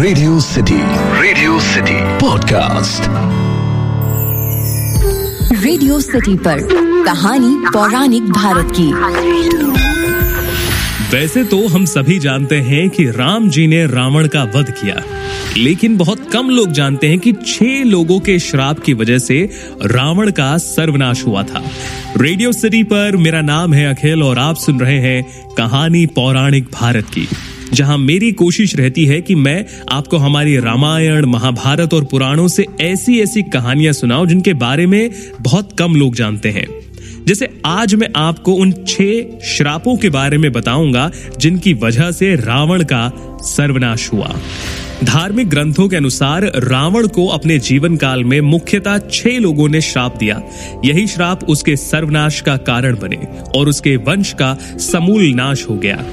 Radio city radio city podcast radio city पर कहानी पौराणिक भारत की। वैसे तो हम सभी जानते हैं कि राम जी ने रावण का वध किया लेकिन बहुत कम लोग जानते हैं कि छह लोगों के श्राप की वजह से रावण का सर्वनाश हुआ था। रेडियो सिटी पर मेरा नाम है अखिल और आप सुन रहे हैं कहानी पौराणिक भारत की। जहाँ मेरी कोशिश रहती है कि मैं आपको हमारी रामायण, महाभारत और पुराणों से ऐसी ऐसी कहानियाँ सुनाऊं जिनके बारे में बहुत कम लोग जानते हैं। जैसे आज मैं आपको उन छह श्रापों के बारे में बताऊँगा जिनकी वजह से रावण का सर्वनाश हुआ। धार्मिक ग्रंथों के अनुसार रावण को अपने जीवन काल में मुख्यतः छह लोगों ने श्राप दिया। यही श्राप उसके सर्वनाश का कारण बने और उसके वंश का समूल नाश हो गया।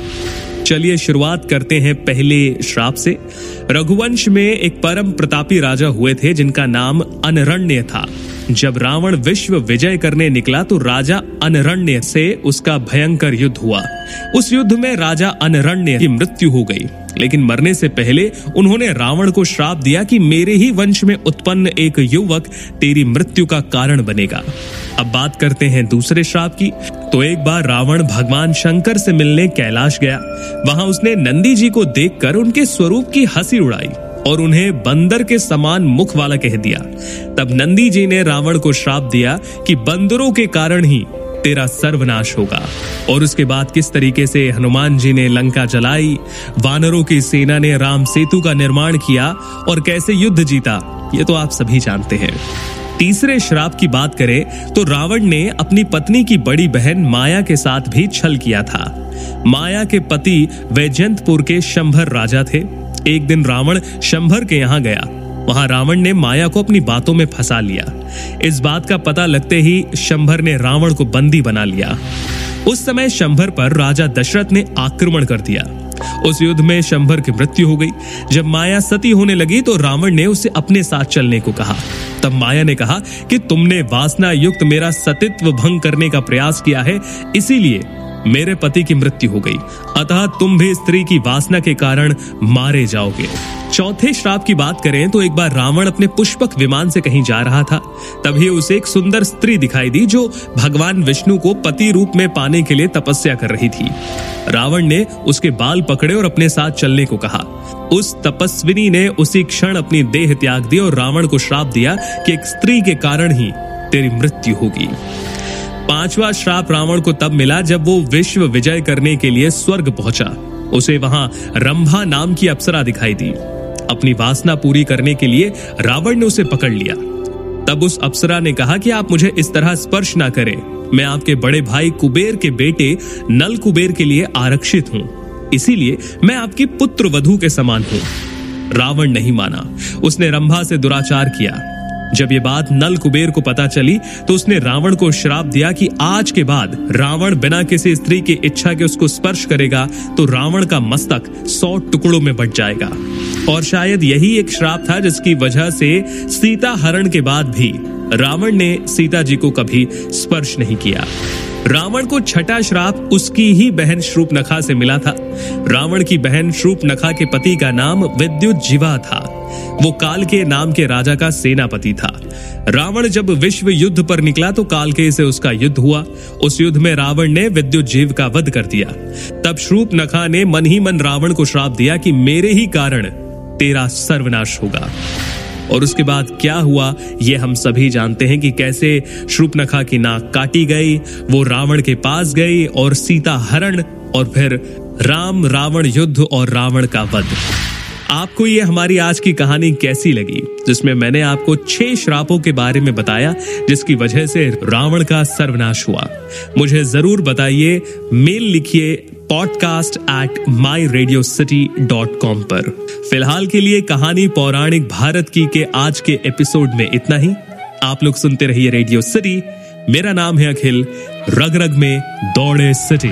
चलिए शुरुआत करते हैं पहले श्राप से। रघुवंश में एक परम प्रतापी राजा हुए थे, जिनका नाम अनरण्य था। जब रावण विश्व विजय करने निकला तो राजा अनरण्य से उसका भयंकर युद्ध हुआ। उस युद्ध में राजा अनरण्य की मृत्यु हो गई। लेकिन मरने से पहले उन्होंने रावण को श्राप दिया कि मेरे ही वंश में उत्पन्न एक युवक तेरी मृत्यु का कारण बनेगा। अब बात करते हैं दूसरे श्राप की। तो एक बार रावण भगवान शंकर से मिलने कैलाश गया। वहाँ उसने नंदी जी को देखकर उनके स्वरूप की हँसी उड़ाई और उन्हें बंदर के समान मुख वाला कह दिया। तब नंदी जी ने रावण को श्राप दिया कि बंदरों के कारण ही तेरा सर्वनाश होगा। और उसके बाद किस तरीके से हनुमान जी ने लंका जलाई, वानरों की सेना ने राम सेतु का निर्माण किया और कैसे युद्ध जीता, ये तो आप सभी जानते हैं। तीसरे श्राप की बात करें तो रावण ने अपनी पत्नी की बड़ी बहन माया के साथ भी छल किया था। माया के पति वैजयंतपुर के शंभर राजा थे। एक दिन रावण शंभर के यहाँ गया। वहाँ रावण ने माया को अपनी बातों में फंसा लिया। इस बात का पता लगते ही शंभर ने रावण को बंदी बना लिया। उस समय शंभर पर राजा दशरथ ने आक्रमण कर दिया। उस युद्ध में शंभर की मृत्यु हो गई। जब माया सती होने लगी तो रावण ने उसे अपने साथ चलने को कहा। तब माया ने कहा कि तुमने वासना युक्त मेरा सतित्व भंग करने का प्रयास किया है, इसीलिए मेरे पति की मृत्यु हो गई। अतः तुम भी स्त्री की वासना के कारण मारे जाओगे। चौथे श्राप की बात करें तो एक बार रावण अपने पुष्पक विमान से कहीं जा रहा था। तभी उसे एक सुंदर स्त्री दिखाई दी जो भगवान विष्णु को पति रूप में पाने के लिए तपस्या कर रही थी। रावण ने उसके बाल पकड़े और अपने साथ चलने को कहा। उस तपस्विनी ने उसी क्षण अपनी देह त्याग दी और रावण को श्राप दिया कि एक स्त्री के कारण ही तेरी मृत्यु होगी। पांचवा श्राप रावण को तब मिला जब वो विश्व विजय करने के लिए स्वर्ग पहुँचा। उसे वहाँ रंभा नाम की अप्सरा दिखाई दी। अपनी वासना पूरी करने के लिए रावण ने उसे पकड़ लिया। तब उस अप्सरा ने कहा कि आप मुझे इस तरह स्पर्श ना करें। मैं आपके बड़े भाई कुबेर के बेटे नल कुबेर के लिए आरक्षित हूँ। इसीलिए मैं आपकी पुत्र वधु के समान हूँ। रावण नहीं माना। उसने रंभा से दुराचार किया। जब ये बात नल कुबेर को पता चली तो उसने रावण को श्राप दिया कि आज के बाद रावण बिना किसी स्त्री की इच्छा के उसको स्पर्श करेगा तो रावण का मस्तक सौ टुकड़ों में बट जाएगा। और शायद यही एक श्राप था जिसकी वजह से सीता हरण के बाद भी रावण ने सीता जी को कभी स्पर्श नहीं किया। रावण को छठा श्राप उसकी ही बहन श्रूपनखा से मिला था। रावण की बहन श्रूपनखा के पति का नाम विद्युत जीवा था। वो काल के नाम के राजा का सेनापति था। रावण जब विश्व युद्ध पर निकला तो काल के से उसका युद्ध हुआ। उस युद्ध में रावण ने विद्युत जीव का वध कर दिया। तब श्रूप नखा ने मन ही मन रावण को श्राप दिया कि मेरे ही कारण तेरा सर्वनाश होगा। और उसके बाद क्या हुआ, ये हम सभी जानते हैं कि कैसे श्रूपनखा की नाक काटी गई, वो रावण के पास गई और सीता हरण और फिर राम रावण युद्ध और रावण का वध। आपको ये हमारी आज की कहानी कैसी लगी, जिसमें मैंने आपको छह श्रापों के बारे में बताया, जिसकी वजह से रावण का सर्वनाश हुआ। मुझे ज़रूर बताइए, मेल लिखिए podcast at my radio city dot com पर। फ़िलहाल के लिए कहानी पौराणिक भारत की के आज के एपिसोड में इतना ही। आप लोग सुनते रहिए रेडियो सिटी मेरा नाम है अखिल। रग रग में दौड़े सिटी